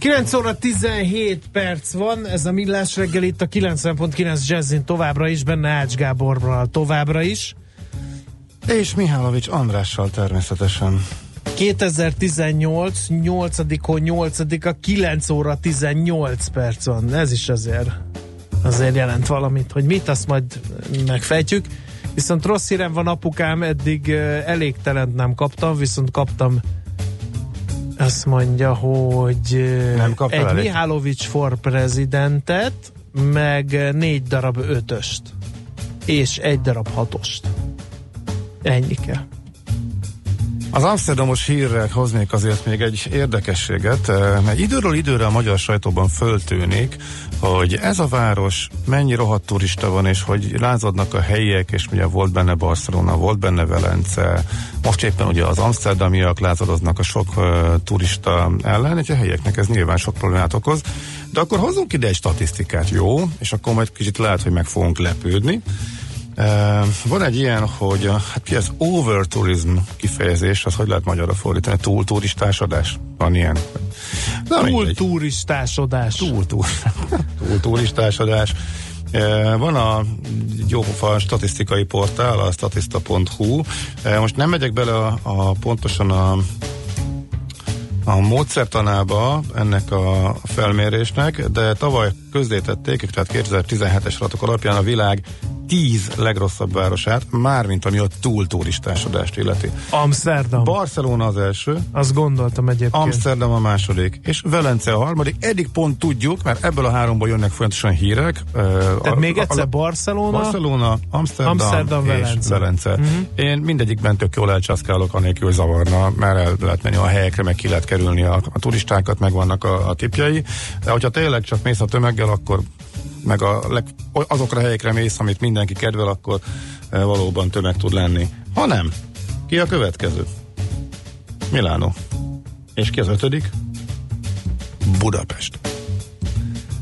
9 óra 17 perc van, ez a millás reggel itt a 90.9 Jazzin továbbra is, benne Ács Gáborral továbbra is. És Mihálovics Andrással természetesen. 2018, 8 8 a 9 óra 18 perc van. Ez is azért, azért jelent valamit, hogy mit, azt majd megfejtjük. Viszont rossz hírem van apukám, eddig elégtelent nem kaptam, viszont kaptam azt mondja, hogy Nem egy elég. Mihálovics for prezidentet, meg négy darab ötöst, és egy darab hatost. Ennyi kell. Az amsterdamos hírrel hoznék azért még egy érdekességet, eh, mert időről időre a magyar sajtóban föltűnik, hogy ez a város mennyi rohadt turista van, és hogy lázadnak a helyiek, és ugye volt benne Barcelona, volt benne Velence, most éppen ugye az amsterdamiak lázadoznak a sok uh, turista ellen, és a helyieknek ez nyilván sok problémát okoz. De akkor hozzunk ide egy statisztikát, jó? És akkor majd kicsit lehet, hogy meg fogunk lepődni. Van egy ilyen, hogy hát ki az overtourism kifejezés, az hogy lehet magyarra fordítani? Túl turistásodás? Van ilyen. Na, Túl turistásodás. Túl, túl, túl turistásodás. Van a jópofa statisztikai portál, a statista.hu. Most nem megyek bele a, a pontosan a a módszertanába ennek a felmérésnek, de tavaly közzétették, tehát 2017-es adatok alapján a világ 10 legrosszabb városát, mármint ami a túl turistásodást illeti. Amsterdam. Barcelona az első, Azt gondoltam egyébként. Amsterdam a második, és Velence a harmadik. Eddig pont tudjuk, mert ebből a háromból jönnek folyamatosan hírek. Tehát még egyszer Barcelona, Barcelona, Amsterdam, Amsterdam, és Velence. Velence. Uh-huh. Én mindegyikben tök jól elcsaszkálok, anélkül, hogy zavarna, mert el lehet menni a helyekre, meg ki lehet kerülni a, a turistákat, meg vannak a, a tipjai. De hogyha tényleg csak mész a tömeggel, akkor meg a leg, azokra a helyekre mész, amit mindenki kedvel, akkor e, valóban tömeg tud lenni. Ha nem, ki a következő? Milánó. És ki az ötödik? Budapest.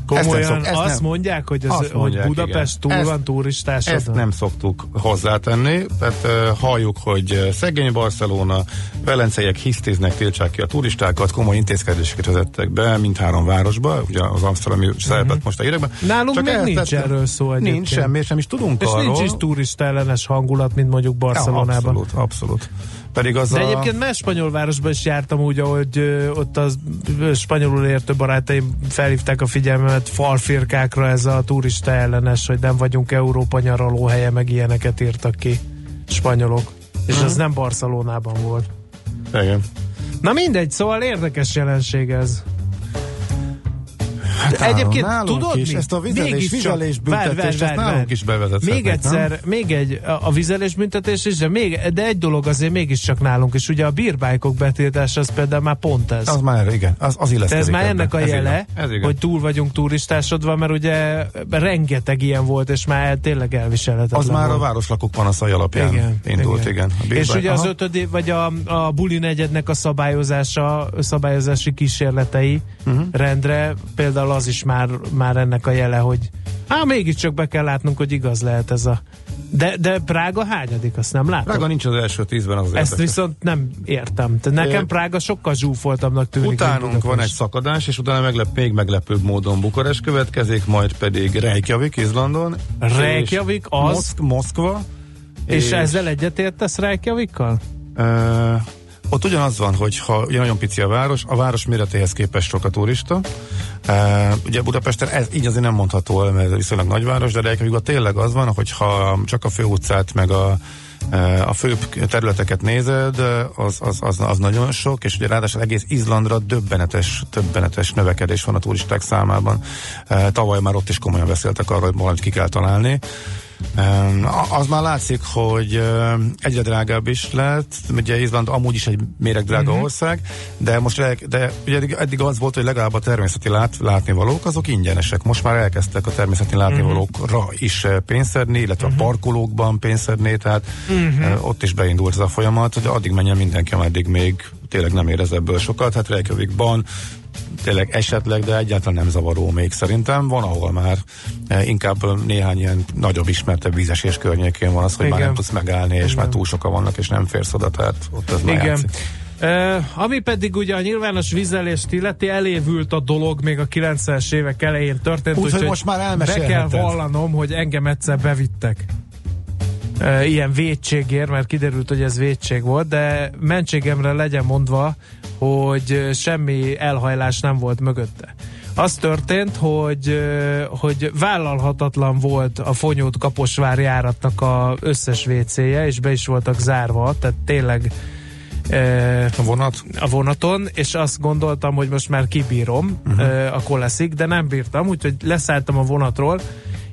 Komolyan Ezt nem szok- ezt azt nem- mondják, hogy, ez, Azt mondják, hogy Budapest igen. túl Ezt- van turistásodon? Ezt nem szoktuk hozzátenni, tehát uh, halljuk, hogy szegény Barcelona, velenceiek hisztiznek, tiltsák ki a turistákat, komoly intézkedéseket vezettek be mindhárom városba, ugye az Amsterdami uh-huh. szerepet most a hírekben. Mhm. Nálunk még ehhez nincs tettem- erről szó egyébként. Nincs semmi, és nem is tudunk És arról. nincs is turista ellenes hangulat, mint mondjuk ja, Barcelonában. abszolút, abszolút. Pedig az De a... egyébként más spanyol városban is jártam úgy, ahogy ö, ott az ö, spanyolul értő barátaim felhívták a figyelmemet farfirkákra ez a turista ellenes, hogy nem vagyunk Európa nyaraló helye, meg ilyeneket írtak ki spanyolok. És Mhm. az nem Barcelonában volt. Igen. Na mindegy, szóval érdekes jelenség ez. Nálunk- egyébként nálunk tudod is, mi? ezt a vizelés- Mégiscsak- vizelés várj, büntetést, nálunk is bevezethetnék, Még egyszer, még egy, a, a vizelésbüntetés is, de, még, de egy dolog azért mégiscsak nálunk is, ugye a bírbájkok betiltása, az például már pont ez. Az már, igen, az, az De illeszkedik ez már ennek a Ez jele, igen. Ez igen. hogy túl vagyunk turistásodva, mert ugye rengeteg ilyen volt, és már tényleg elviselhetetlen Az már volt. a városlakók panaszai alapján igen, indult, igen. igen. A És ugye az Aha. ötödi, vagy a, a buli negyednek a szabályozása, szabályozási kísérletei uh-huh. rendre, például az is már, már ennek a jele, hogy hát mégiscsak be kell látnunk, hogy igaz lehet ez a... De, de Prága hányadik, azt nem látom? Prága nincs az első tízben, az Ezt érdekes. viszont nem értem. Tehát nekem É, Prága sokkal zsúfoltabbnak tűnik. Utánunk van egy szakadás, és utána meglep, még meglepőbb módon Bukarest következik, majd pedig Reykjavik, Izlandon. Reykjavik és az- Moszk- Moszkva. És, ezzel egyetértesz Reykjavikkal? Ö, ott ugyanaz van, hogy ha nagyon pici a város, a város méretéhez képest sok a turista. Uh, ugye Budapesten ez így azért nem mondható el, mert viszonylag nagyváros, de Reykjavikban tényleg az van, hogyha csak a főutcát meg a a főbb területeket nézed, az, az, az, az nagyon sok, és ugye ráadásul egész Izlandra döbbenetes, döbbenetes növekedés van a turisták számában. Tavaly már ott is komolyan beszéltek arról, hogy valamit ki kell találni. Az már látszik, hogy egyre drágább is lett, ugye Izland amúgy is egy méregdrága uh-huh. ország, de most de ugye eddig, az volt, hogy legalább a természeti lát, látnivalók azok ingyenesek. Most már elkezdtek a természeti látnivalókra uh-huh. is pénzt szedni, illetve uh-huh. a parkolókban pénzt szedni, tehát uh-huh. ott is beindult ez a folyamat, hogy addig menjen mindenki, ameddig még tényleg nem érez ebből sokat. Hát Reykjavikban tényleg esetleg, de egyáltalán nem zavaró még szerintem. Van, ahol már e, inkább néhány ilyen nagyobb ismertebb vízesés környékén van az, hogy Igen. már nem tudsz megállni, és Igen. már túl sokan vannak, és nem férsz oda, tehát ott ez Igen. Játszik. Uh, ami pedig ugye a nyilvános vizelést illeti, elévült a dolog még a 90-es évek elején történt, úgyhogy úgy, most már be kell vallanom, hogy engem egyszer bevittek uh, ilyen védségért, mert kiderült, hogy ez védség volt, de mentségemre legyen mondva, hogy semmi elhajlás nem volt mögötte. Az történt, hogy, hogy vállalhatatlan volt a Fonyót Kaposvár járatnak a összes WC-je, és be is voltak zárva, tehát tényleg a vonat? A vonaton, és azt gondoltam, hogy most már kibírom uh-huh. a koleszik, de nem bírtam, úgyhogy leszálltam a vonatról,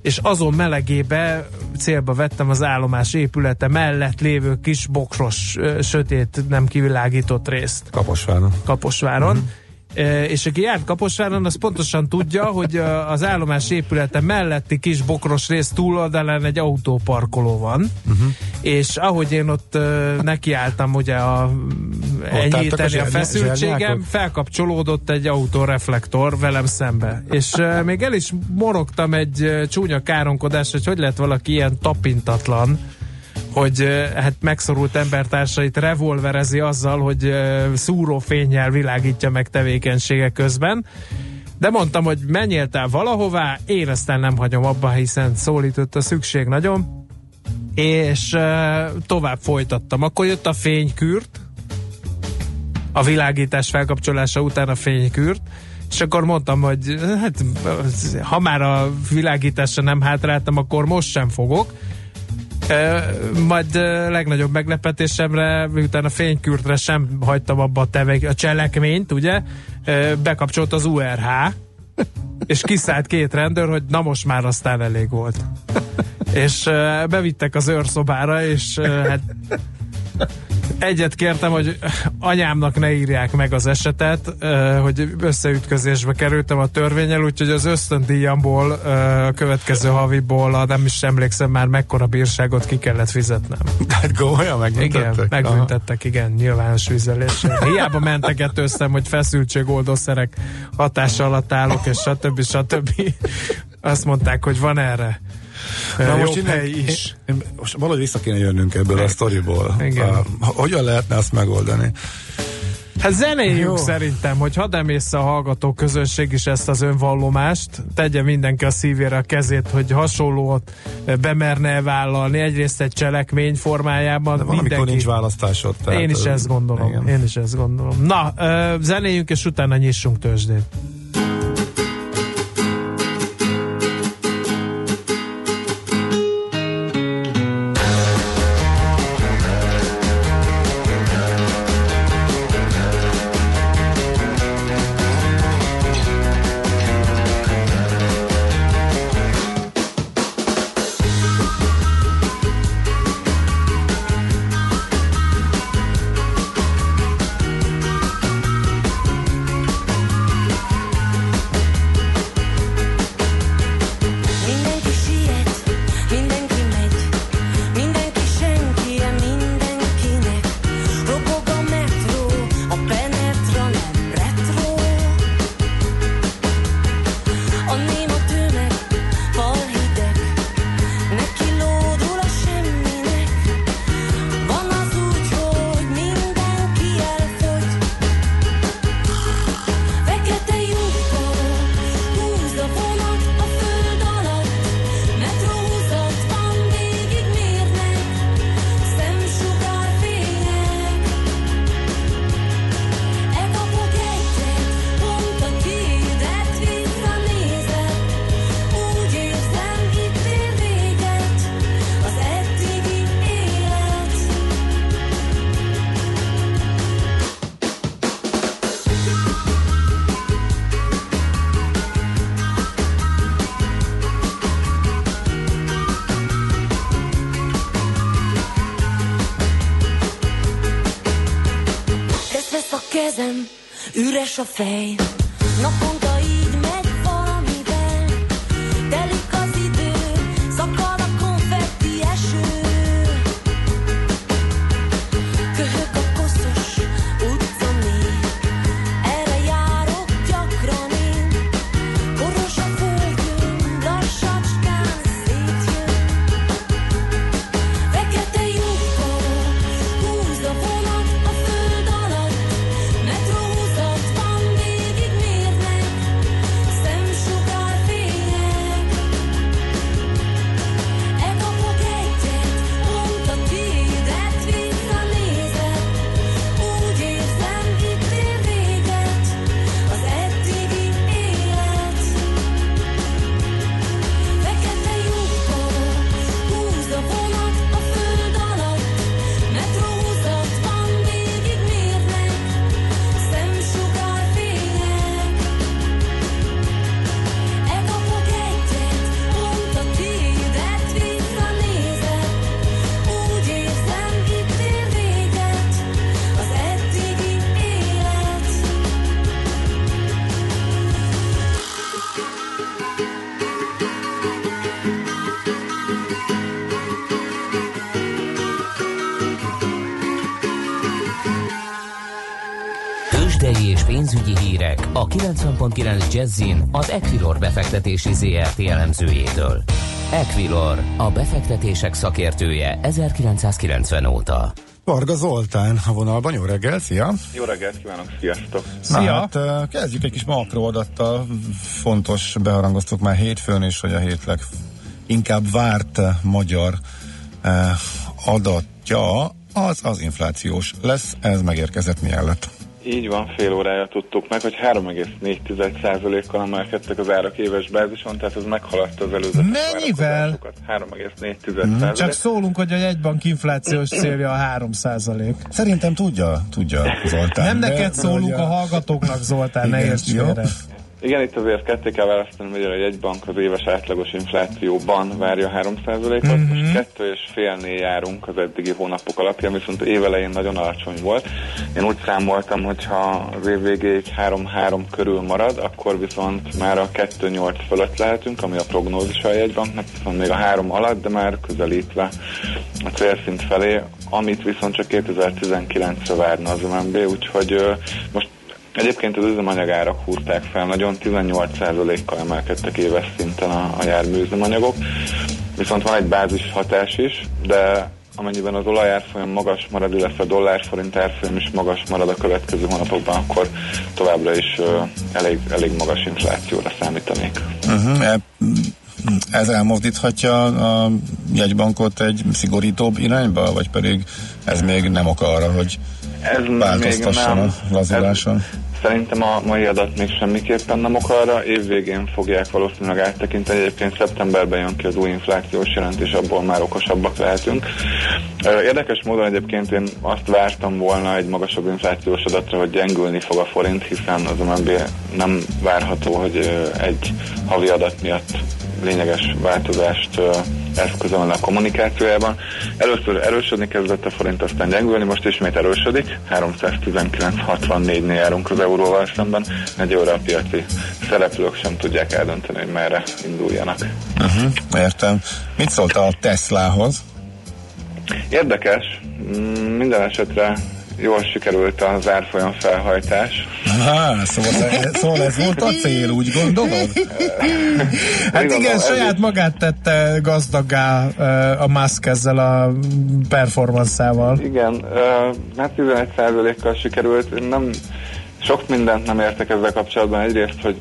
és azon melegébe célba vettem az állomás épülete mellett lévő kis bokros, sötét, nem kivilágított részt. Kaposváron. Kaposváron. Uh-huh és aki járt Kaposváron, az pontosan tudja, hogy az állomás épülete melletti kis bokros rész túloldalán egy autóparkoló van, uh-huh. és ahogy én ott nekiálltam ugye a enyhíteni a, a feszültségem, felkapcsolódott egy autóreflektor velem szembe. És még el is morogtam egy csúnya káronkodás, hogy hogy lehet valaki ilyen tapintatlan, hogy hát megszorult embertársait revolverezi azzal, hogy szúrófényjel világítja meg tevékenysége közben. De mondtam, hogy menjél te valahová, én aztán nem hagyom abba, hiszen szólított a szükség nagyon, és tovább folytattam. Akkor jött a fénykürt, a világítás felkapcsolása után a fénykürt, és akkor mondtam, hogy hát, ha már a világításra nem hátráltam, akkor most sem fogok, majd legnagyobb meglepetésemre, miután a fénykürtre sem hagytam abba a, tevék, a cselekményt, ugye, bekapcsolt az URH, és kiszállt két rendőr, hogy na most már aztán elég volt. és bevittek az őrszobára, és hát egyet kértem, hogy anyámnak ne írják meg az esetet, hogy összeütközésbe kerültem a törvényel, úgyhogy az ösztöndíjamból, a következő haviból, nem is emlékszem már mekkora bírságot ki kellett fizetnem. Tehát komolyan megbüntettek? Igen, megbüntettek, Aha. igen, nyilvános vizelésre. Hiába mentegetőztem, hogy feszültségoldószerek hatása alatt állok, és stb. stb. Azt mondták, hogy van erre Na most innen, is. Én, most valahogy vissza kéne jönnünk ebből a sztoriból. Igen. hogyan lehetne azt megoldani? Hát zenéljünk szerintem, hogy hadd emészze a hallgató közönség is ezt az önvallomást, tegye mindenki a szívére a kezét, hogy hasonlót bemerne vállalni, egyrészt egy cselekmény formájában. De mindenki... nincs választásod. Tehát én is ezt gondolom, igen. én is ezt gondolom. Na, zenéljünk, és utána nyissunk tőzsdét. Üres a 90.9 Jazzin az Equilor befektetési ZRT elemzőjétől. Equilor, a befektetések szakértője 1990 óta. Varga Zoltán a vonalban, jó reggel, szia! Jó reggelt kívánok, sziasztok! Na, Szia! hát, eh, kezdjük egy kis makroadattal. Fontos, beharangoztuk már hétfőn is, hogy a hétleg inkább várt magyar eh, adatja az az inflációs lesz. Ez megérkezett mielőtt. Így van, fél órája tudtuk meg, hogy 3,4%-kal emelkedtek az árak éves bázison, tehát ez meghaladta az előzetes Mennyivel? várakozásokat. 3,4%. Csak szólunk, hogy a jegybank inflációs célja a 3 Szerintem tudja, tudja Zoltán. Nem neked szólunk, a hallgatóknak, Zoltán, ne Igen, érts jó. félre. Igen, itt azért ketté kell választani, hogy a jegybank az éves átlagos inflációban várja 3%-ot, Mhm. mm-hmm. most kettő és félnél járunk az eddigi hónapok alapján, viszont évelején nagyon alacsony volt. Én úgy számoltam, hogy ha az év végéig 3-3 körül marad, akkor viszont már a 2-8 fölött lehetünk, ami a prognózis a jegybanknak, viszont még a 3 alatt, de már közelítve a célszint felé, amit viszont csak 2019-re várna az MNB, úgyhogy most Egyébként az üzemanyagárak húzták fel, nagyon 18%-kal emelkedtek éves szinten a, a jármű üzemanyagok, viszont van egy bázis hatás is, de amennyiben az olajárfolyam magas marad, illetve a dollárforint árfolyam is magas marad a következő hónapokban, akkor továbbra is ö, elég, elég magas inflációra számítanék. Uh-huh. Ez elmozdíthatja a jegybankot egy szigorítóbb irányba, vagy pedig ez még nem ok arra, hogy Ez változtasson a lazuláson? Szerintem a mai adat még semmiképpen nem ok arra. Évvégén fogják valószínűleg áttekinteni. Egyébként szeptemberben jön ki az új inflációs jelentés, abból már okosabbak lehetünk. Érdekes módon egyébként én azt vártam volna egy magasabb inflációs adatra, hogy gyengülni fog a forint, hiszen az MNB nem várható, hogy egy havi adat miatt lényeges változást ö, eszközölne a kommunikációjában. Először erősödni kezdett a forint, aztán gyengülni, most ismét erősödik. 319.64-nél járunk az euróval szemben. Egyelőre a piaci szereplők sem tudják eldönteni, hogy merre induljanak. Uh-huh, értem. Mit szóltál a Teslahoz? Érdekes, mm, minden esetre jól sikerült az árfolyam felhajtás. Há, szóval, szóval ez volt a cél, úgy gondolod? Hát igen, ez saját is- magát tette gazdaggá ö, a Musk ezzel a performanszával. Igen, ö, hát 11%-kal sikerült. Nem, sok mindent nem értek ezzel kapcsolatban. Egyrészt, hogy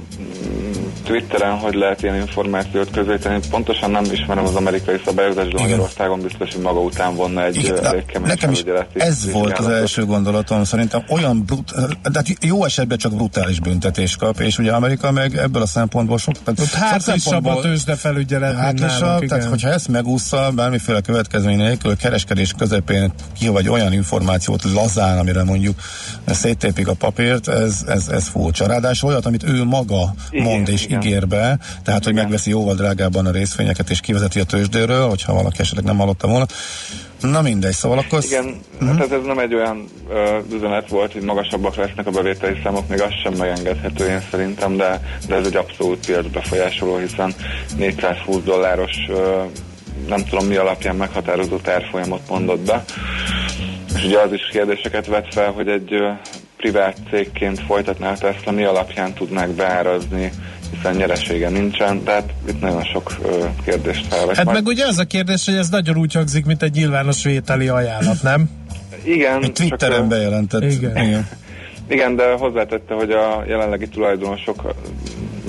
Twitteren hogy lehet ilyen információt közvetíteni. Pontosan nem ismerem az amerikai szabályozást, de. Magyarországon biztos, hogy maga után vonna egy Igen, elég kemény nekem is ez volt az első gondolatom, szerintem olyan brut, de hát jó esetben csak brutális büntetés kap, és ugye Amerika meg ebből a szempontból sok, tehát sok hátrisabb a szempontból- tőzsdefelügyelet, mint Hátrisabb, nálunk, tehát igen. hogyha ezt megúszza bármiféle következmény nélkül, kereskedés közepén ki vagy olyan információt lazán, amire mondjuk széttépik a papírt, ez, ez, ez furcsa. Ráadásul olyat, amit ő maga Igen, mond és. Ígér be, tehát hogy Igen. megveszi jóval drágábban a részvényeket és kivezeti a tőzsdéről, hogyha valaki esetleg nem hallotta volna. Na mindegy, szóval akkor... Igen, uh-huh. hát ez, ez nem egy olyan ö, üzenet volt, hogy magasabbak lesznek a bevételi számok, még az sem megengedhető én szerintem, de, de ez egy abszolút piac befolyásoló, hiszen 420 dolláros ö, nem tudom mi alapján meghatározott árfolyamot mondott be. És ugye az is kérdéseket vet fel, hogy egy privát cégként folytatná a Tesla, mi alapján tudnák beárazni hiszen nyeresége nincsen, tehát itt nagyon sok kérdést felvet. Hát meg ugye az a kérdés, hogy ez nagyon úgy hangzik, mint egy nyilvános vételi ajánlat, nem? Igen. Egy Twitteren csak, bejelentett. Igen. Igen. Igen, de hozzátette, hogy a jelenlegi tulajdonosok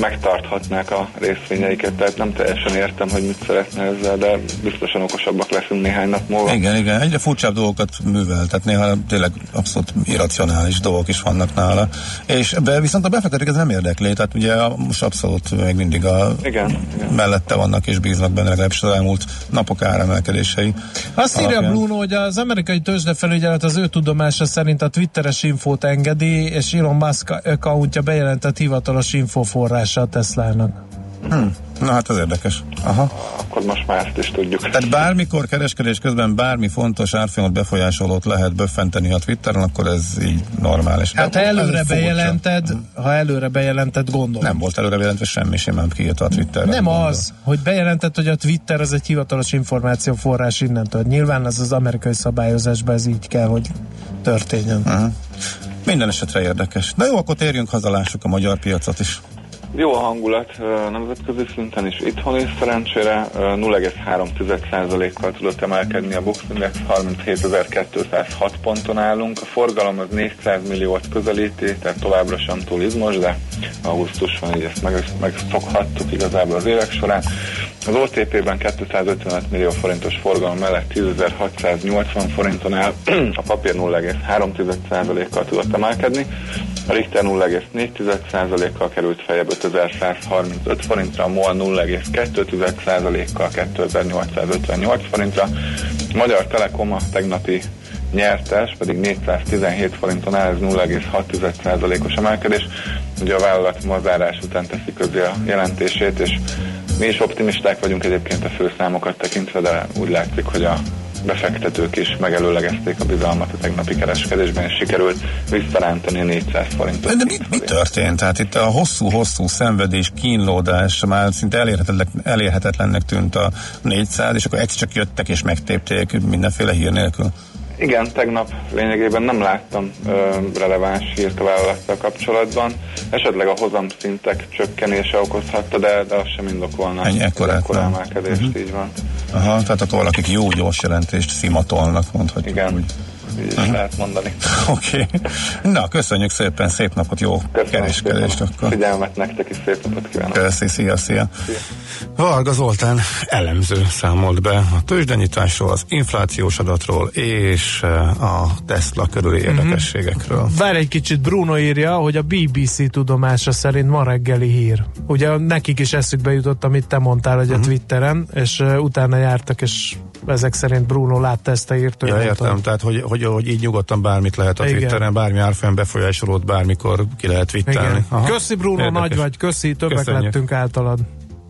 megtarthatnák a részvényeiket, tehát nem teljesen értem, hogy mit szeretne ezzel, de biztosan okosabbak leszünk néhány nap múlva. Igen, igen, egyre furcsább dolgokat művel, tehát néha tényleg abszolút irracionális dolgok is vannak nála. És de viszont a befektetők ez nem érdekli, tehát ugye most abszolút még mindig a Igen, igen. mellette vannak és bíznak benne legalábbis az elmúlt napok áremelkedései. Azt írja. Bruno, hogy az amerikai tőzsdefelügyelet az ő tudomása szerint a twitteres infót engedi, és Elon Musk accountja bejelentett hivatalos infoforrása a Teslának. Na hát ez érdekes. Aha. Akkor most már ezt is tudjuk. Tehát bármikor kereskedés közben bármi fontos árfolyamot befolyásolót lehet böffenteni a Twitteren, akkor ez így normális. Hát ha De ez előre furcsa. bejelented, ha előre bejelented, gondolom. Nem volt előre bejelentve semmi, simán kiírta a Twitterre. Nem Gondolom. az, hogy bejelentett, hogy a Twitter az egy hivatalos információforrás innentől. Nyilván az az amerikai szabályozásban ez így kell, hogy történjen. Uh-huh. Minden esetre érdekes. De jó, akkor térjünk haza, lássuk a magyar piacot is. Jó a hangulat nemzetközi szinten is, itthon is szerencsére ö, 0,3%-kal tudott emelkedni a Bux Index, 37.206 ponton állunk, a forgalom az 400 milliót közelíti, tehát továbbra sem túl izmos, de augusztus van, így ezt meg, megszokhattuk igazából az évek során. Az OTP-ben 255 millió forintos forgalom mellett 10.680 forinton áll, a papír 0,3%-kal tudott emelkedni, a Richter 0,4%-kal került feljebb 5135 forintra, a MOL 0,2%-kal 2858 forintra, Magyar Telekom a tegnapi nyertes, pedig 417 forinton áll, ez 0,6%-os emelkedés. Ugye a vállalat ma után teszi közé a jelentését, és mi is optimisták vagyunk egyébként a főszámokat tekintve, de úgy látszik, hogy a befektetők is megelőlegezték a bizalmat a tegnapi kereskedésben, és sikerült visszarántani a 400 forintot. De mi, mi történt? Tehát itt a hosszú-hosszú szenvedés, kínlódás már szinte elérhetetlen, elérhetetlennek tűnt a 400, és akkor egyszer csak jöttek és megtépték mindenféle hír nélkül. Igen, tegnap lényegében nem láttam ö, releváns hírt a vállalattal kapcsolatban. Esetleg a hozamszintek csökkenése okozhatta, de, de az sem indokolna. Ennyi, ekkorát ekkora nem. emelkedést, Mhm. így van. Aha, tehát akkor valakik jó gyors jelentést szimatolnak, mondhatjuk. Igen, úgy. Így is lehet mondani. Oké. Okay. Na, köszönjük szépen, szép napot, jó Köszönöm kereskedést szépen akkor. figyelmet nektek is, szép napot kívánok. Köszi, szia, szia. Varga Zoltán elemző számolt be a tőzsdenyításról, az inflációs adatról és eh, a Tesla körüli érdekességekről. Várj egy kicsit, Bruno írja, hogy a BBC tudomása szerint ma reggeli hír. Ugye nekik is eszükbe jutott, amit te mondtál, hogy a Twitteren, és uh, utána jártak, és ezek szerint Bruno látta ezt a hírt. ő Ja, mondta. értem, tehát hogy, hogy, hogy így nyugodtan bármit lehet a Igen. Twitteren, bármi árfolyam befolyásolót bármikor ki lehet twittelni. Igen. Köszi Bruno, Érdekes. nagy vagy, köszi, többek Köszönjük. lettünk általad.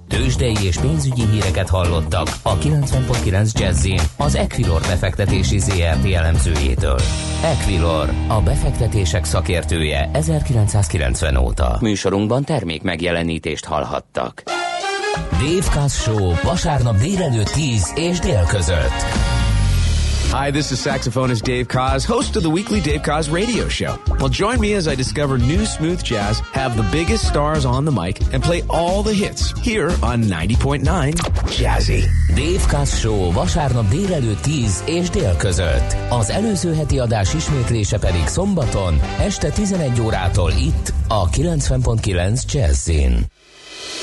Tőzsdei és pénzügyi híreket hallottak a 90.9 Jazzin az Equilor befektetési ZRT elemzőjétől. Equilor, a befektetések szakértője 1990 óta. Műsorunkban termék megjelenítést hallhattak. Dave Kass Show vasárnap délelőtt 10 és dél között. Hi, this is saxophonist Dave Kaz, host of the weekly Dave Kaz radio show. Well, join me as I discover new smooth jazz, have the biggest stars on the mic, and play all the hits here on 90.9 Jazzy. Dave Kass Show vasárnap délelőtt 10 és dél között. Az előző heti adás ismétlése pedig szombaton este 11 órától itt a 90.9 Jazzin.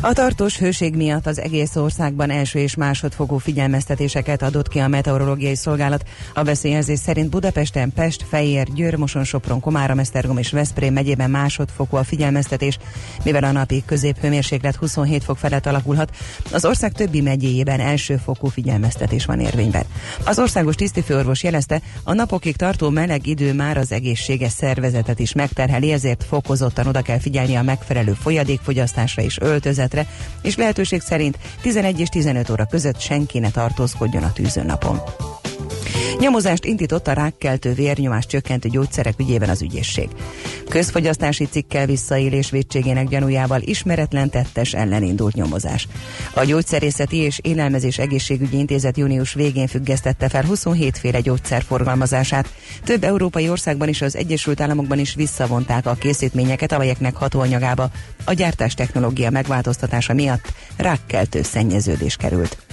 A tartós hőség miatt az egész országban első és másodfokú figyelmeztetéseket adott ki a meteorológiai szolgálat. A veszélyezés szerint Budapesten, Pest, Fejér, Győr, Moson, Sopron, Komárom, Esztergom és Veszprém megyében másodfokú a figyelmeztetés, mivel a napi középhőmérséklet 27 fok felett alakulhat. Az ország többi megyéjében elsőfokú figyelmeztetés van érvényben. Az országos tisztifőorvos jelezte, a napokig tartó meleg idő már az egészséges szervezetet is megterheli, ezért fokozottan oda kell figyelni a megfelelő folyadékfogyasztásra és öltözetre, helyzetre, és lehetőség szerint 11 és 15 óra között senki ne tartózkodjon a tűzön napon. Nyomozást indított a rákkeltő vérnyomás csökkentő gyógyszerek ügyében az ügyészség. Közfogyasztási cikkel visszaélés védségének gyanújával ismeretlen tettes ellen indult nyomozás. A Gyógyszerészeti és Élelmezés Egészségügyi Intézet június végén függesztette fel 27 féle gyógyszer forgalmazását. Több európai országban és az Egyesült Államokban is visszavonták a készítményeket, amelyeknek hatóanyagába a gyártás technológia megváltoztatása miatt rákkeltő szennyeződés került.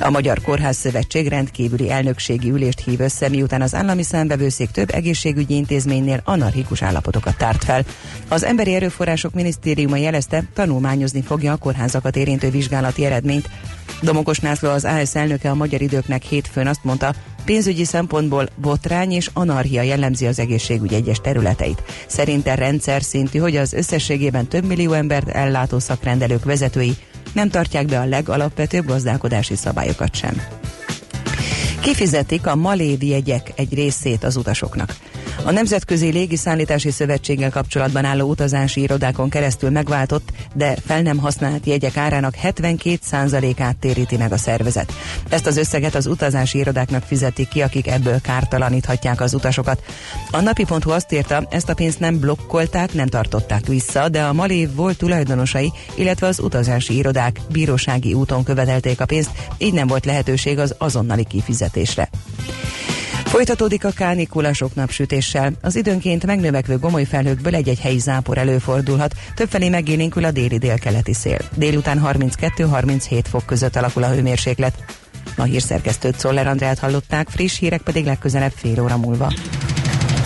A Magyar Kórház Szövetség rendkívüli elnökségi ülést hív össze, miután az állami számbevőszék több egészségügyi intézménynél anarchikus állapotokat tárt fel. Az Emberi Erőforrások Minisztériuma jelezte, tanulmányozni fogja a kórházakat érintő vizsgálati eredményt. Domokos Nászló az AS elnöke a magyar időknek hétfőn azt mondta, pénzügyi szempontból botrány és anarchia jellemzi az egészségügy egyes területeit. Szerinte rendszer szintű, hogy az összességében több millió embert ellátó szakrendelők vezetői nem tartják be a legalapvetőbb gazdálkodási szabályokat sem. Kifizetik a malévi jegyek egy részét az utasoknak. A Nemzetközi Légiszállítási Szövetséggel kapcsolatban álló utazási irodákon keresztül megváltott, de fel nem használt jegyek árának 72%-át téríti meg a szervezet. Ezt az összeget az utazási irodáknak fizetik ki, akik ebből kártalaníthatják az utasokat. A napi.hu azt írta, ezt a pénzt nem blokkolták, nem tartották vissza, de a Malév volt tulajdonosai, illetve az utazási irodák bírósági úton követelték a pénzt, így nem volt lehetőség az azonnali kifizetésre. Folytatódik a kánikula sok napsütéssel. Az időnként megnövekvő gomoly felhőkből egy-egy helyi zápor előfordulhat, többfelé megélénkül a déli délkeleti szél. Délután 32-37 fok között alakul a hőmérséklet. A hírszerkesztőt Szoller Andrát hallották, friss hírek pedig legközelebb fél óra múlva.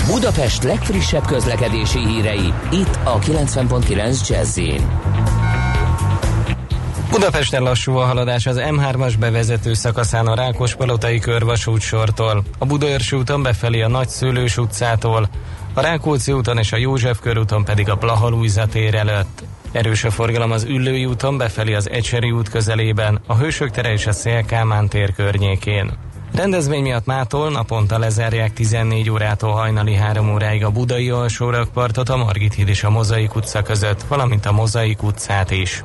Budapest legfrissebb közlekedési hírei, itt a 90.9 jazz Budapesten lassú a haladás az M3-as bevezető szakaszán a Rákospalotai körvasút sortól, a Budaörsi úton befelé a Nagyszőlős utcától, a Rákóczi úton és a József körúton pedig a Blahalújza tér előtt. Erős a forgalom az Üllői úton befelé az Ecseri út közelében, a Hősök tere és a Szélkámán tér környékén. Rendezvény miatt mától naponta lezárják 14 órától hajnali 3 óráig a Budai alsórakpartot, a Margit híd és a Mozaik utca között, valamint a Mozaik utcát is.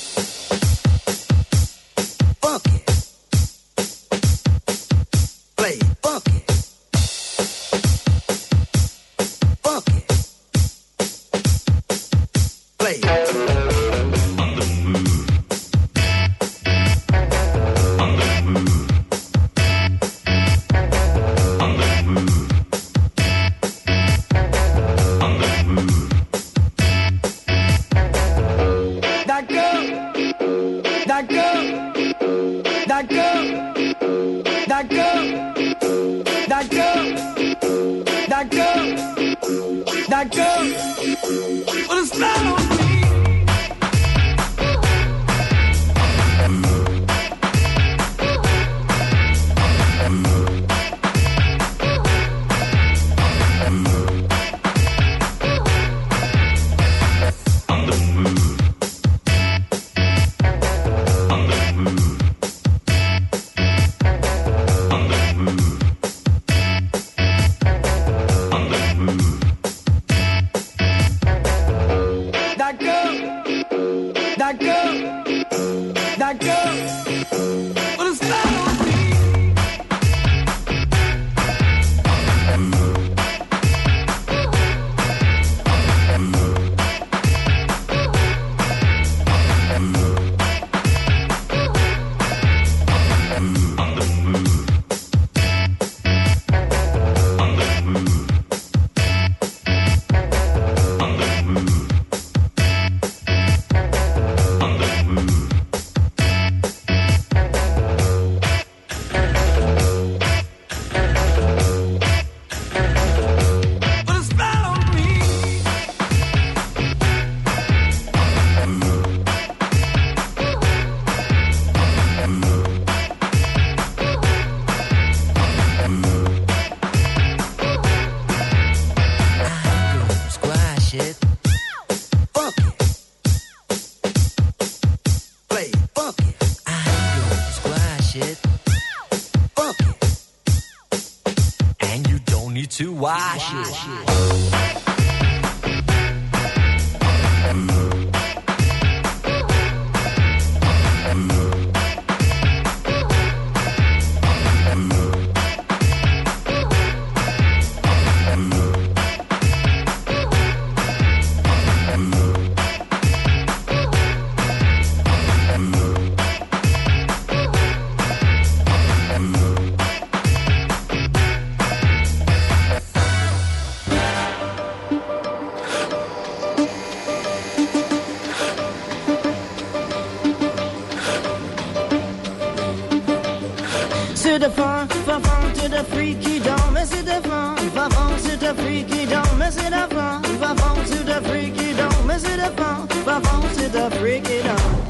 Freaky, don't mess it the fun, fun, fun, to the freaky, don't mess it the fun, fun, fun, to the freaky, don't.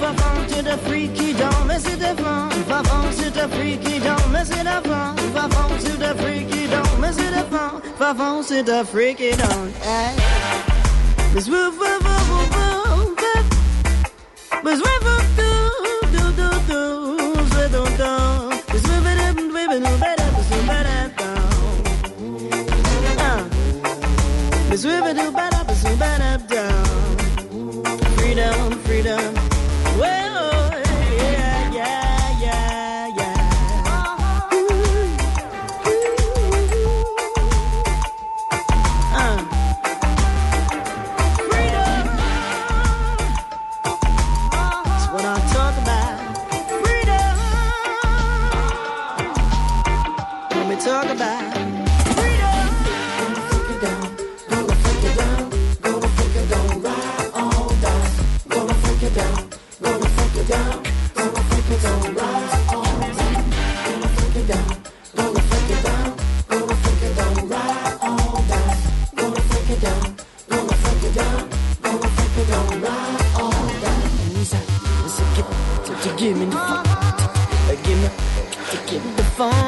Fun, fun, to the freaky, don't mess it the fun, fun, fun, to the freaky, don't mess it the fun, fun, fun, to the freaky, don't mess it the fun, fun, fun, to the freaky, don't. Miss woo, woo, woo, woo, woo, woo. Miss woo, woo, give me the give me, give me the fun,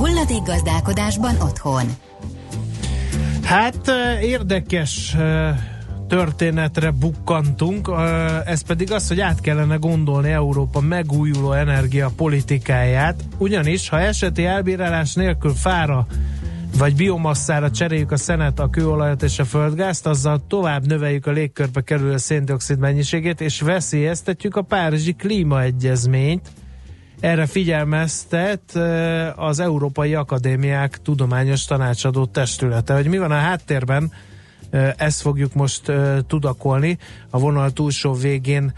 Hulladék gazdálkodásban otthon. Hát érdekes történetre bukkantunk, ez pedig az, hogy át kellene gondolni Európa megújuló energia politikáját, ugyanis ha eseti elbírálás nélkül fára vagy biomasszára cseréljük a szenet, a kőolajat és a földgázt, azzal tovább növeljük a légkörbe kerülő széndiokszid mennyiségét, és veszélyeztetjük a Párizsi Klímaegyezményt. Erre figyelmeztet az Európai Akadémiák Tudományos Tanácsadó Testülete. Hogy mi van a háttérben, ezt fogjuk most tudakolni. A vonal túlsó végén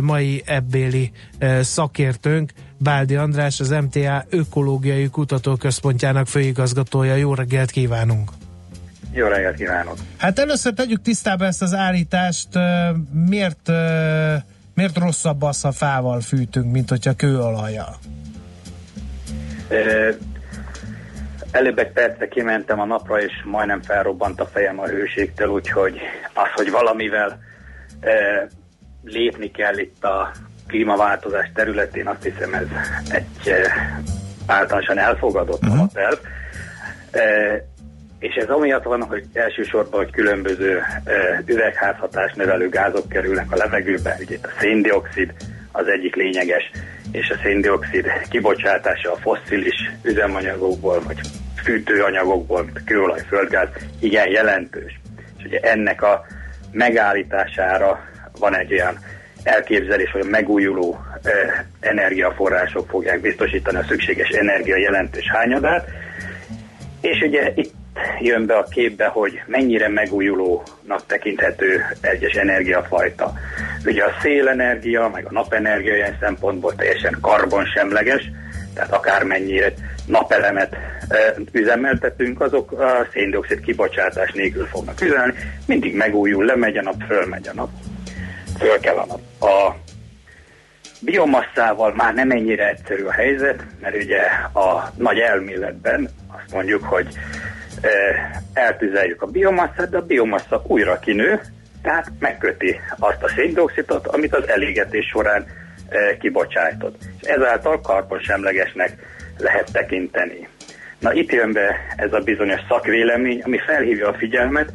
mai ebbéli szakértőnk, Báldi András, az MTA Ökológiai Kutatóközpontjának főigazgatója. Jó reggelt kívánunk! Jó reggelt kívánok! Hát először tegyük tisztába ezt az állítást, miért, miért rosszabb az, ha fával fűtünk, mint hogyha kőolajjal? Előbb egy percre kimentem a napra, és majdnem felrobbant a fejem a hőségtől, úgyhogy az, hogy valamivel ö, lépni kell itt a klímaváltozás területén, azt hiszem ez egy ö, általánosan elfogadott uh-huh. alapelv. Ö, és ez amiatt van, hogy elsősorban, hogy különböző üvegházhatás növelő gázok kerülnek a levegőbe, ugye a széndiokszid az egyik lényeges, és a széndiokszid kibocsátása a fosszilis üzemanyagokból, vagy fűtőanyagokból, mint a kőolaj, földgáz, igen jelentős. És ugye ennek a megállítására van egy olyan elképzelés, hogy a megújuló energiaforrások fogják biztosítani a szükséges energia jelentős hányadát, és ugye itt jön be a képbe, hogy mennyire megújulónak tekinthető egyes energiafajta. Ugye a szélenergia, meg a napenergia ilyen szempontból teljesen karbonsemleges, tehát akármennyire napelemet üzemeltetünk, azok a széndiokszid kibocsátás nélkül fognak üzemelni. Mindig megújul, lemegy a nap, fölmegy a nap. Föl kell a nap. A biomasszával már nem ennyire egyszerű a helyzet, mert ugye a nagy elméletben azt mondjuk, hogy eltüzeljük a biomasszát, de a biomassa újra kinő, tehát megköti azt a széndiokszidot, amit az elégetés során kibocsájtott. És ezáltal karbonsemlegesnek lehet tekinteni. Na itt jön be ez a bizonyos szakvélemény, ami felhívja a figyelmet,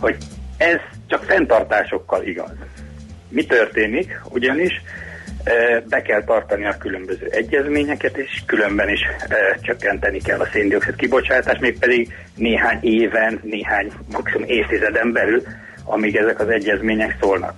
hogy ez csak fenntartásokkal igaz. Mi történik? Ugyanis be kell tartani a különböző egyezményeket, és különben is csökkenteni kell a széndiokszid kibocsátást, mégpedig néhány éven, néhány maximum évtizeden belül, amíg ezek az egyezmények szólnak.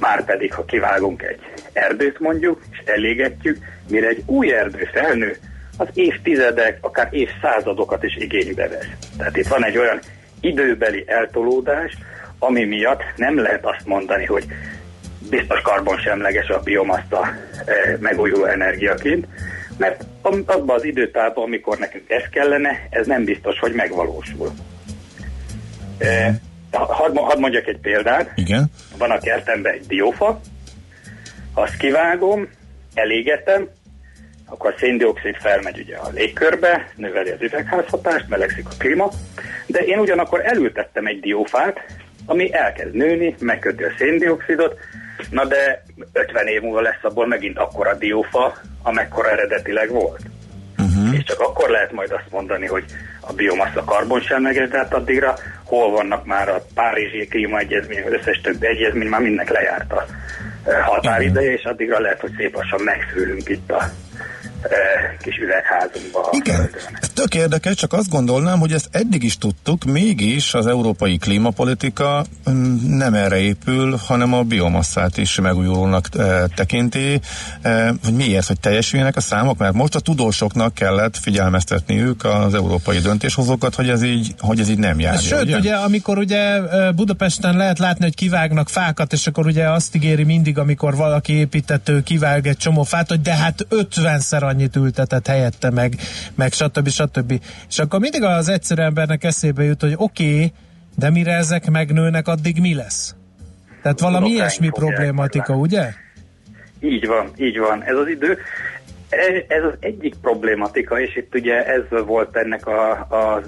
Márpedig, ha kivágunk egy erdőt mondjuk, és elégetjük, mire egy új erdő felnő, az évtizedek, akár évszázadokat is igénybe vesz. Tehát itt van egy olyan időbeli eltolódás, ami miatt nem lehet azt mondani, hogy biztos karbonsemleges a biomassa e, megújuló energiaként, mert abban az időtában, amikor nekünk ez kellene, ez nem biztos, hogy megvalósul. E, hadd, hadd mondjak egy példát. Igen. Van a kertemben egy diófa, azt kivágom, elégetem, akkor a széndiokszid felmegy ugye a légkörbe, növeli az üvegházhatást, melegszik a klíma, de én ugyanakkor elültettem egy diófát, ami elkezd nőni, megköti a széndiokszidot, na de 50 év múlva lesz abból megint akkora diófa, amekkora eredetileg volt. Uh-huh. És csak akkor lehet majd azt mondani, hogy a biomassa karbonsemleges, de hát addigra hol vannak már a Párizsi klímaegyezmény, az összes többi egyezmény, már mindnek lejárt a határideje, és addigra lehet, hogy szép lassan megszűlünk itt a kis üvegházunkba. Igen, ez tök érdekes, csak azt gondolnám, hogy ezt eddig is tudtuk, mégis az európai klímapolitika mm, nem erre épül, hanem a biomasszát is megújulónak tekinti. Hogy miért, hogy teljesüljenek a számok? Mert most a tudósoknak kellett figyelmeztetni ők az európai döntéshozókat, hogy ez így, hogy ez így nem jár. Sőt, ugye? ugye, amikor ugye Budapesten lehet látni, hogy kivágnak fákat, és akkor ugye azt ígéri mindig, amikor valaki építető kivág egy csomó fát, hogy de hát 50-szer annyit ültetett helyette, meg, meg stb. stb. És akkor mindig az egyszerű embernek eszébe jut, hogy oké, okay, de mire ezek megnőnek, addig mi lesz? Tehát valami ilyesmi problématika, ugye? Így van, így van. Ez az idő, e, ez az egyik problématika, és itt ugye ez volt ennek a, a, a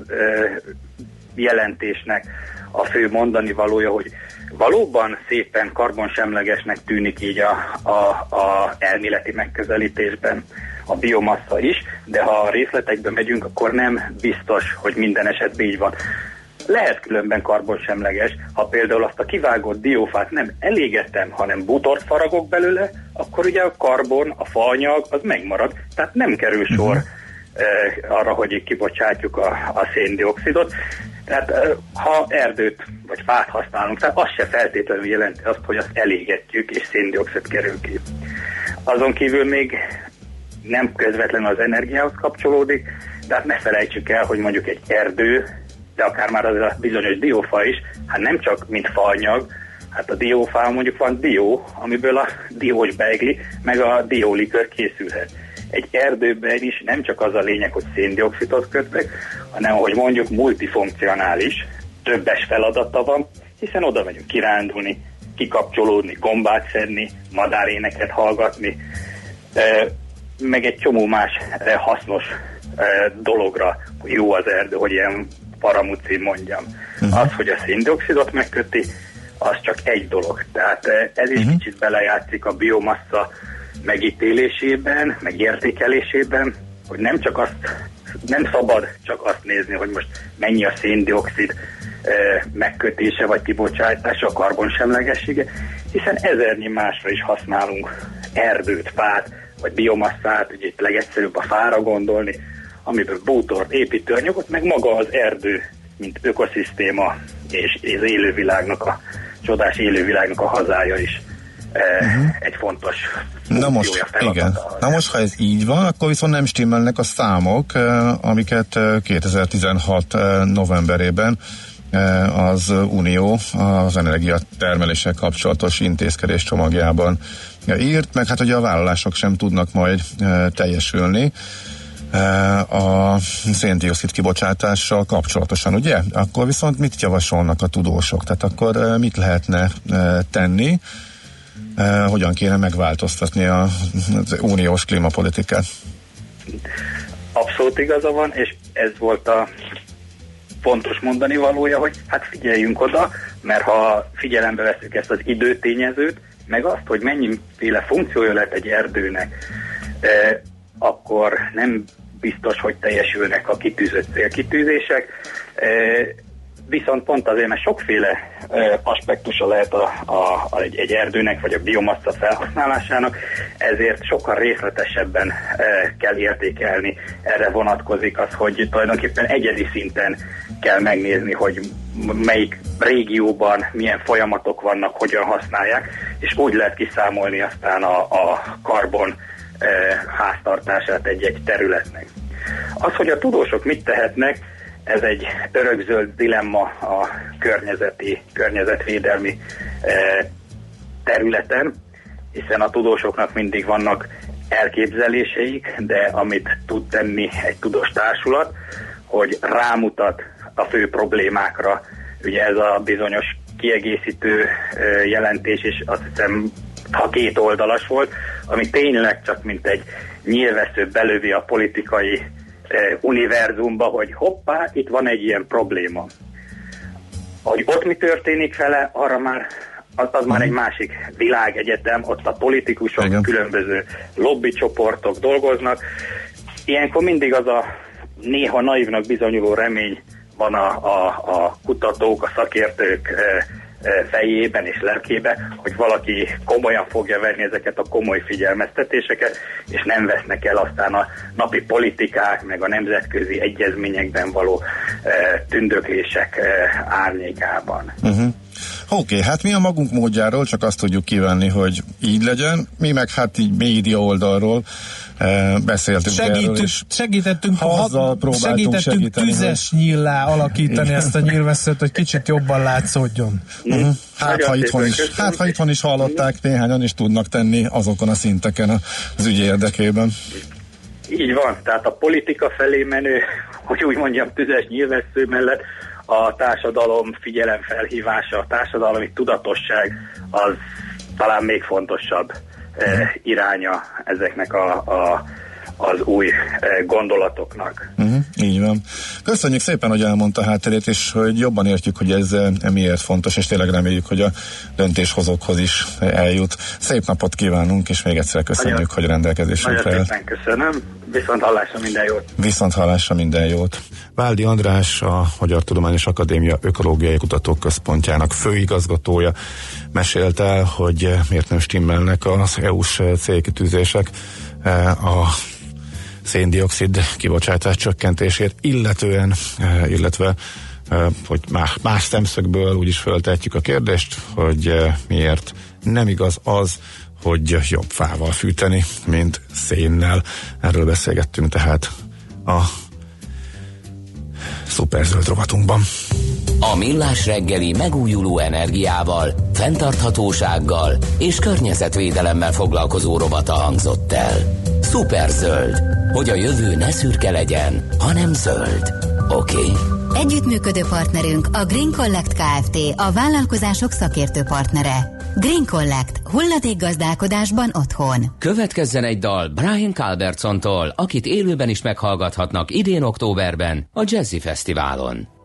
jelentésnek a fő mondani valója, hogy valóban szépen karbonsemlegesnek tűnik így a, a, a elméleti megközelítésben a biomassa is, de ha a részletekbe megyünk, akkor nem biztos, hogy minden esetben így van. Lehet különben karbonsemleges, ha például azt a kivágott diófát nem elégetem, hanem butort faragok belőle, akkor ugye a karbon, a faanyag az megmarad, tehát nem kerül sor uh-huh. eh, arra, hogy kibocsátjuk a, a széndiokszidot. Tehát eh, ha erdőt vagy fát használunk, tehát az se feltétlenül jelenti azt, hogy azt elégetjük és széndiokszid kerül ki. Azon kívül még nem közvetlenül az energiához kapcsolódik, de hát ne felejtsük el, hogy mondjuk egy erdő, de akár már az a bizonyos diófa is, hát nem csak mint faanyag, hát a diófá mondjuk van dió, amiből a diós beigli, meg a diólikör készülhet. Egy erdőben is nem csak az a lényeg, hogy széndiokszidot kötnek, hanem hogy mondjuk multifunkcionális, többes feladata van, hiszen oda megyünk kirándulni, kikapcsolódni, gombát szedni, madáréneket hallgatni, meg egy csomó más eh, hasznos eh, dologra jó az erdő, hogy ilyen paramuci mondjam. Uh-huh. Az, hogy a széndiokszidot megköti, az csak egy dolog. Tehát eh, ez is uh-huh. kicsit belejátszik a biomassa megítélésében, megértékelésében, hogy nem csak azt, nem szabad csak azt nézni, hogy most mennyi a széndiokszid megkötése vagy kibocsátása, a karbonsemlegessége, hiszen ezernyi másra is használunk erdőt, fát, vagy biomasszát, ugye itt legegyszerűbb a fára gondolni, amiből bútort, építőanyagot, meg maga az erdő, mint ökoszisztéma és az élővilágnak a csodás élővilágnak a hazája is uh-huh. egy fontos Na most, igen. Na most, ha ez így van, akkor viszont nem stimmelnek a számok, amiket 2016 novemberében az Unió az energiatermeléssel kapcsolatos intézkedés csomagjában írt, meg hát ugye a vállalások sem tudnak majd teljesülni a széndiokszid kibocsátással kapcsolatosan, ugye? Akkor viszont mit javasolnak a tudósok? Tehát akkor mit lehetne tenni? Hogyan kéne megváltoztatni az uniós klímapolitikát? Abszolút igaza van, és ez volt a fontos mondani valója, hogy hát figyeljünk oda, mert ha figyelembe veszük ezt az időtényezőt, meg azt, hogy mennyiféle funkciója lett egy erdőnek, eh, akkor nem biztos, hogy teljesülnek a kitűzött célkitűzések. Eh, viszont pont azért, mert sokféle aspektusa lehet a, a, a, egy, egy erdőnek, vagy a biomassa felhasználásának, ezért sokkal részletesebben kell értékelni. Erre vonatkozik az, hogy tulajdonképpen egyedi szinten kell megnézni, hogy melyik régióban milyen folyamatok vannak, hogyan használják, és úgy lehet kiszámolni aztán a, a karbon háztartását egy-egy területnek. Az, hogy a tudósok mit tehetnek, ez egy örökzöld dilemma a környezeti, környezetvédelmi eh, területen, hiszen a tudósoknak mindig vannak elképzeléseik, de amit tud tenni egy tudós társulat, hogy rámutat a fő problémákra. Ugye ez a bizonyos kiegészítő eh, jelentés, és azt hiszem, ha két oldalas volt, ami tényleg csak mint egy nyilvesző belövi a politikai univerzumba, hogy hoppá, itt van egy ilyen probléma. Hogy ott mi történik vele, arra már az, az már egy másik világegyetem, ott a politikusok, Igen. különböző lobbycsoportok dolgoznak. Ilyenkor mindig az a néha naívnak bizonyuló remény van a, a, a kutatók, a szakértők eh, fejében és lelkében, hogy valaki komolyan fogja venni ezeket a komoly figyelmeztetéseket, és nem vesznek el aztán a napi politikák, meg a nemzetközi egyezményekben való tündöklések árnyékában. Uh-huh. Oké, okay, hát mi a magunk módjáról csak azt tudjuk kivenni, hogy így legyen, mi meg hát így média oldalról beszéltünk Segítünk, erről, és segítettünk, ha, segítettünk tüzes nyíllá alakítani Igen. ezt a nyílveszőt, hogy kicsit jobban látszódjon. Uh-huh. Hát, ha itthon is, hát, ha itthon is hallották, néhányan is tudnak tenni azokon a szinteken az ügy érdekében. Így van, tehát a politika felé menő, hogy úgy mondjam, tüzes nyilvessző mellett a társadalom figyelemfelhívása, a társadalmi tudatosság az talán még fontosabb iránya ezeknek a, a az új eh, gondolatoknak. Uh-huh, így van. Köszönjük szépen, hogy elmondta hátterét, és hogy jobban értjük, hogy ez eh, miért fontos, és tényleg reméljük, hogy a döntéshozókhoz is eljut. Szép napot kívánunk, és még egyszer köszönjük, nagyon, hogy rendelkezésünkre Nagyon szépen köszönöm. Viszont hallásra minden jót. Viszont hallásra minden jót. Váldi András, a Magyar Tudományos Akadémia Ökológiai Kutatóközpontjának főigazgatója mesélt el, hogy eh, miért nem stimmelnek az EU-s célkitűzések a széndiokszid kibocsátás csökkentését, illetően, eh, illetve eh, hogy más, más szemszögből úgyis föltetjük a kérdést, hogy eh, miért nem igaz az, hogy jobb fával fűteni, mint szénnel. Erről beszélgettünk tehát a szuperzöld rovatunkban. A Millás reggeli megújuló energiával, fenntarthatósággal és környezetvédelemmel foglalkozó rovata hangzott el. Szuperzöld, hogy a jövő ne szürke legyen, hanem zöld. Oké? Okay? Együttműködő partnerünk a Green Collect Kft. A vállalkozások szakértő partnere. Green Collect. Hulladék gazdálkodásban otthon. Következzen egy dal Brian Calbertsontól, akit élőben is meghallgathatnak idén októberben a Jazzy Fesztiválon.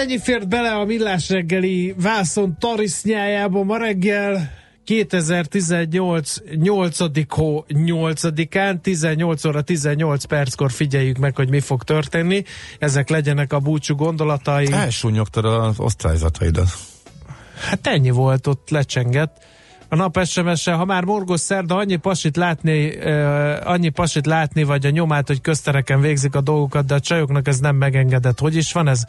Ennyi fért bele a millás reggeli vászon tarisznyájába ma reggel 2018 8. hó 8-án 18 óra 18 perckor figyeljük meg, hogy mi fog történni. Ezek legyenek a búcsú gondolatai. Elsúnyogtad az osztályzataidat. Hát ennyi volt, ott lecsengett. A nap sms ha már morgos szerda, annyi pasit látni, uh, annyi pasit látni, vagy a nyomát, hogy köztereken végzik a dolgokat, de a csajoknak ez nem megengedett. Hogy is van ez?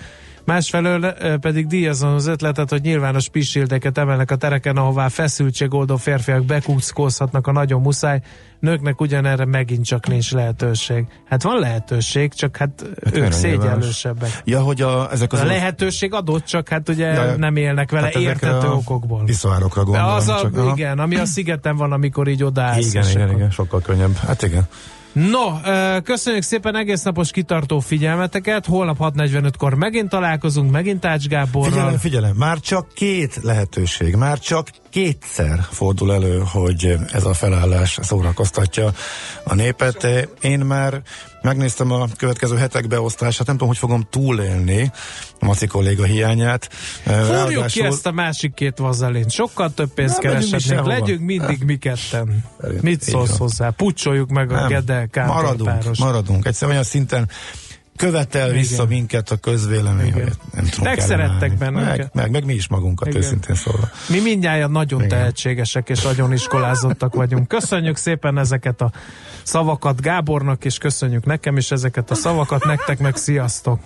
Másfelől uh, pedig díjazom az ötletet, hogy nyilvános pisildeket emelnek a tereken, ahová feszültségoldó férfiak bekuckózhatnak a nagyon muszáj. Nőknek ugyanerre megint csak nincs lehetőség. Hát van lehetőség, csak hát, hát ők szégyenlősebbek. Ja, hogy a, ezek az a lehetőség adott, csak hát ugye ja, nem élnek vele hát értető okokból. Viszvárokra gondolom. De az a, csak, igen, ami a szigeten van, amikor így odaállsz. Igen, igen, igen, sokkal könnyebb. Hát igen. No, köszönjük szépen egész napos kitartó figyelmeteket. Holnap 6.45-kor megint találkozunk, megint Ács Gáborral. Figyelem, figyelem, már csak két lehetőség, már csak kétszer fordul elő, hogy ez a felállás szórakoztatja a népet. Én már megnéztem a következő hetek beosztását, nem tudom, hogy fogom túlélni a Maci kolléga hiányát. Fúrjuk ki ezt a másik két vazelint. Sokkal több pénzt kereshetnénk. Legyünk mindig mi ketten. Mit szólsz hozzá? Pucsoljuk meg a Gede Maradunk, páros. maradunk. Egyszer olyan szinten követel Igen. vissza minket a közvélemény, hogy nem tudunk Megszerettek bennünket. Meg, meg, meg mi is magunkat, Igen. őszintén szólva. Mi mindjárt nagyon Igen. tehetségesek és nagyon iskolázottak vagyunk. Köszönjük szépen ezeket a szavakat Gábornak, és köszönjük nekem is ezeket a szavakat, nektek meg sziasztok!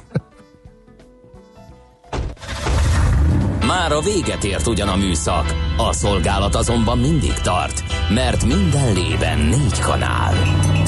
Már a véget ért ugyan a műszak, a szolgálat azonban mindig tart, mert minden lében négy kanál.